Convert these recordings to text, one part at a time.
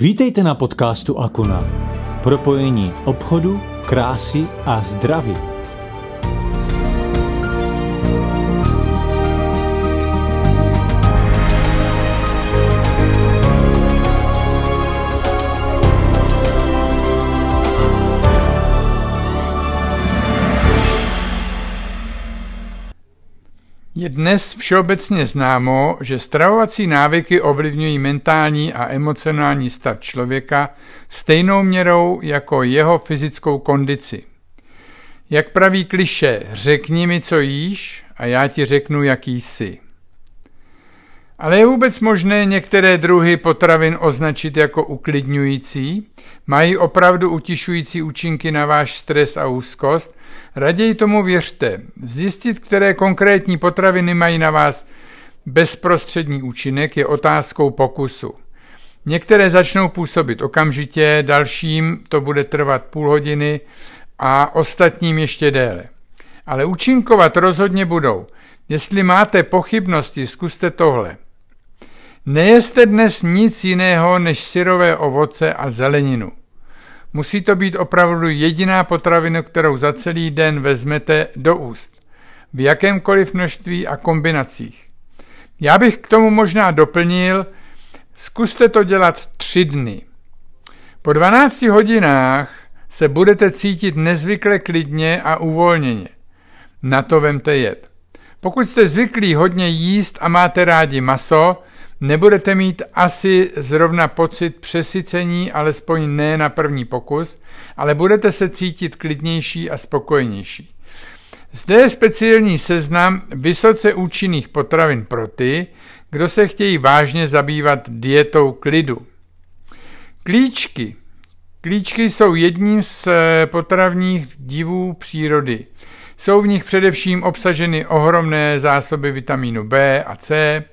Vítejte na podcastu Akuna. Propojení obchodu, krásy a zdraví. Je dnes všeobecně známo, že stravovací návyky ovlivňují mentální a emocionální stav člověka stejnou měrou jako jeho fyzickou kondici. Jak praví kliše, řekni mi, co jíš a já ti řeknu, jaký jsi. Ale je vůbec možné některé druhy potravin označit jako uklidňující? Mají opravdu utišující účinky na váš stres a úzkost? Raději tomu věřte. Zjistit, které konkrétní potraviny mají na vás bezprostřední účinek, je otázkou pokusu. Některé začnou působit okamžitě, dalším to bude trvat půl hodiny a ostatním ještě déle. Ale účinkovat rozhodně budou. Jestli máte pochybnosti, zkuste tohle. Nejeste dnes nic jiného než syrové ovoce a zeleninu. Musí to být opravdu jediná potravina, kterou za celý den vezmete do úst. V jakémkoliv množství a kombinacích. Já bych k tomu možná doplnil, zkuste to dělat tři dny. Po 12 hodinách se budete cítit nezvykle klidně a uvolněně. Na to vemte jet. Pokud jste zvyklí hodně jíst a máte rádi maso, Nebudete mít asi zrovna pocit přesycení, alespoň ne na první pokus, ale budete se cítit klidnější a spokojenější. Zde je speciální seznam vysoce účinných potravin pro ty, kdo se chtějí vážně zabývat dietou klidu. Klíčky. Klíčky jsou jedním z eh, potravních divů přírody. Jsou v nich především obsaženy ohromné zásoby vitamínu B a C,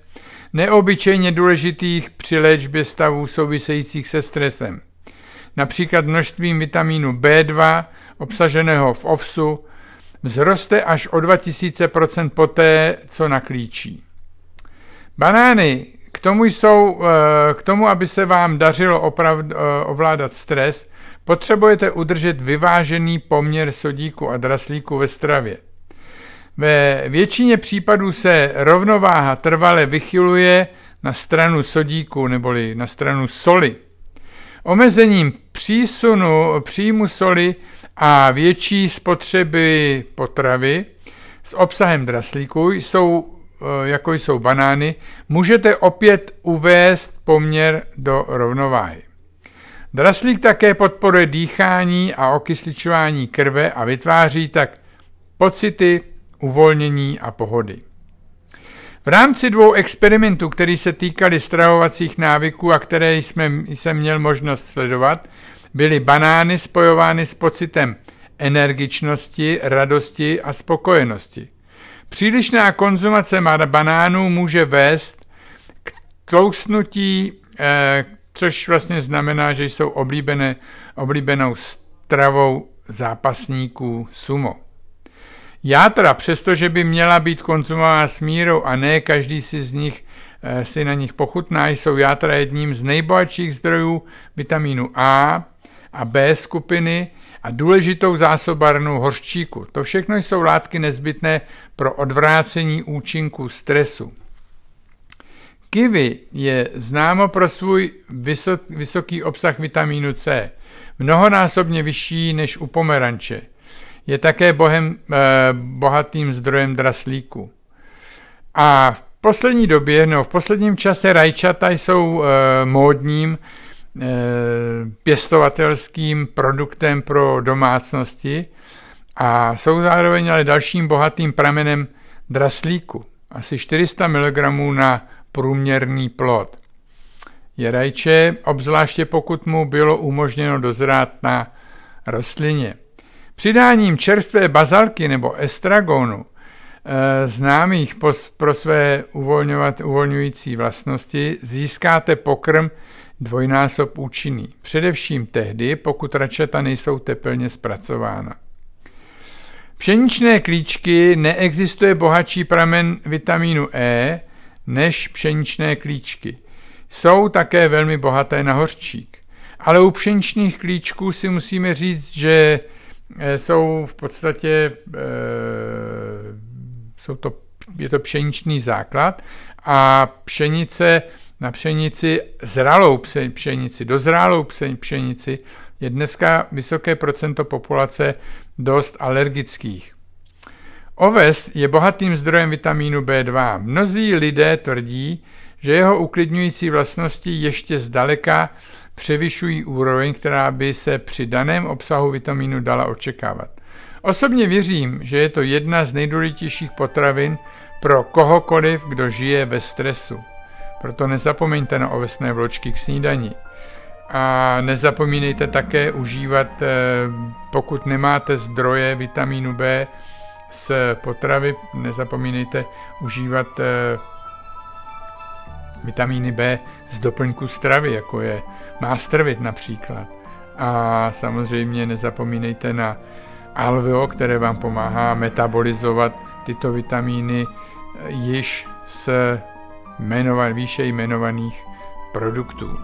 neobyčejně důležitých při léčbě stavů souvisejících se stresem. Například množstvím vitamínu B2 obsaženého v ovsu vzroste až o 2000% poté, co naklíčí. Banány k tomu jsou, eh, k tomu, aby se vám dařilo opravdu, eh, ovládat stres, potřebujete udržet vyvážený poměr sodíku a draslíku ve stravě. Ve většině případů se rovnováha trvale vychyluje na stranu sodíku neboli na stranu soli. Omezením přísunu příjmu soli a větší spotřeby potravy s obsahem draslíku jsou, eh, jako jsou banány, můžete opět uvést poměr do rovnováhy. Draslík také podporuje dýchání a okysličování krve a vytváří tak pocity uvolnění a pohody. V rámci dvou experimentů, které se týkaly stravovacích návyků a které jsme, jsem měl možnost sledovat, byly banány spojovány s pocitem energičnosti, radosti a spokojenosti. Přílišná konzumace banánů může vést k tlousnutí, eh, což vlastně znamená, že jsou oblíbené, oblíbenou stravou zápasníků sumo. Játra, přestože by měla být konzumována s mírou a ne každý si z nich eh, si na nich pochutná, jsou játra jedním z nejbohatších zdrojů vitamínu A a B skupiny a důležitou zásobarnou hořčíku. To všechno jsou látky nezbytné pro odvrácení účinku stresu. Kiwi je známo pro svůj vysoký obsah vitamínu C, mnohonásobně vyšší než u pomeranče. Je také bohem, eh, bohatým zdrojem draslíku. A v poslední době, no v posledním čase rajčata jsou eh, módním eh, pěstovatelským produktem pro domácnosti a jsou zároveň ale dalším bohatým pramenem draslíku. Asi 400 mg na průměrný plod. Je rajče, obzvláště pokud mu bylo umožněno dozrát na rostlině. Přidáním čerstvé bazalky nebo estragonu, eh, známých pro své uvolňovat, uvolňující vlastnosti, získáte pokrm dvojnásob účinný. Především tehdy, pokud račata nejsou tepelně zpracována. Pšeničné klíčky neexistuje bohatší pramen vitamínu E než pšeničné klíčky. Jsou také velmi bohaté na hořčík. Ale u pšeničných klíčků si musíme říct, že jsou v podstatě, e, jsou to, je to pšeničný základ a pšenice na pšenici, zralou pšenici, dozrálou pšenici je dneska vysoké procento populace dost alergických. Oves je bohatým zdrojem vitamínu B2. Mnozí lidé tvrdí, že jeho uklidňující vlastnosti ještě zdaleka převyšují úroveň, která by se při daném obsahu vitamínu dala očekávat. Osobně věřím, že je to jedna z nejdůležitějších potravin pro kohokoliv, kdo žije ve stresu. Proto nezapomeňte na ovesné vločky k snídani. A nezapomínejte také užívat, eh, pokud nemáte zdroje vitamínu B z potravy, nezapomínejte užívat eh, vitamíny B z doplňku stravy, jako je mástrvit například. A samozřejmě nezapomínejte na alveo, které vám pomáhá metabolizovat tyto vitamíny již z jmenovat, výše jmenovaných produktů.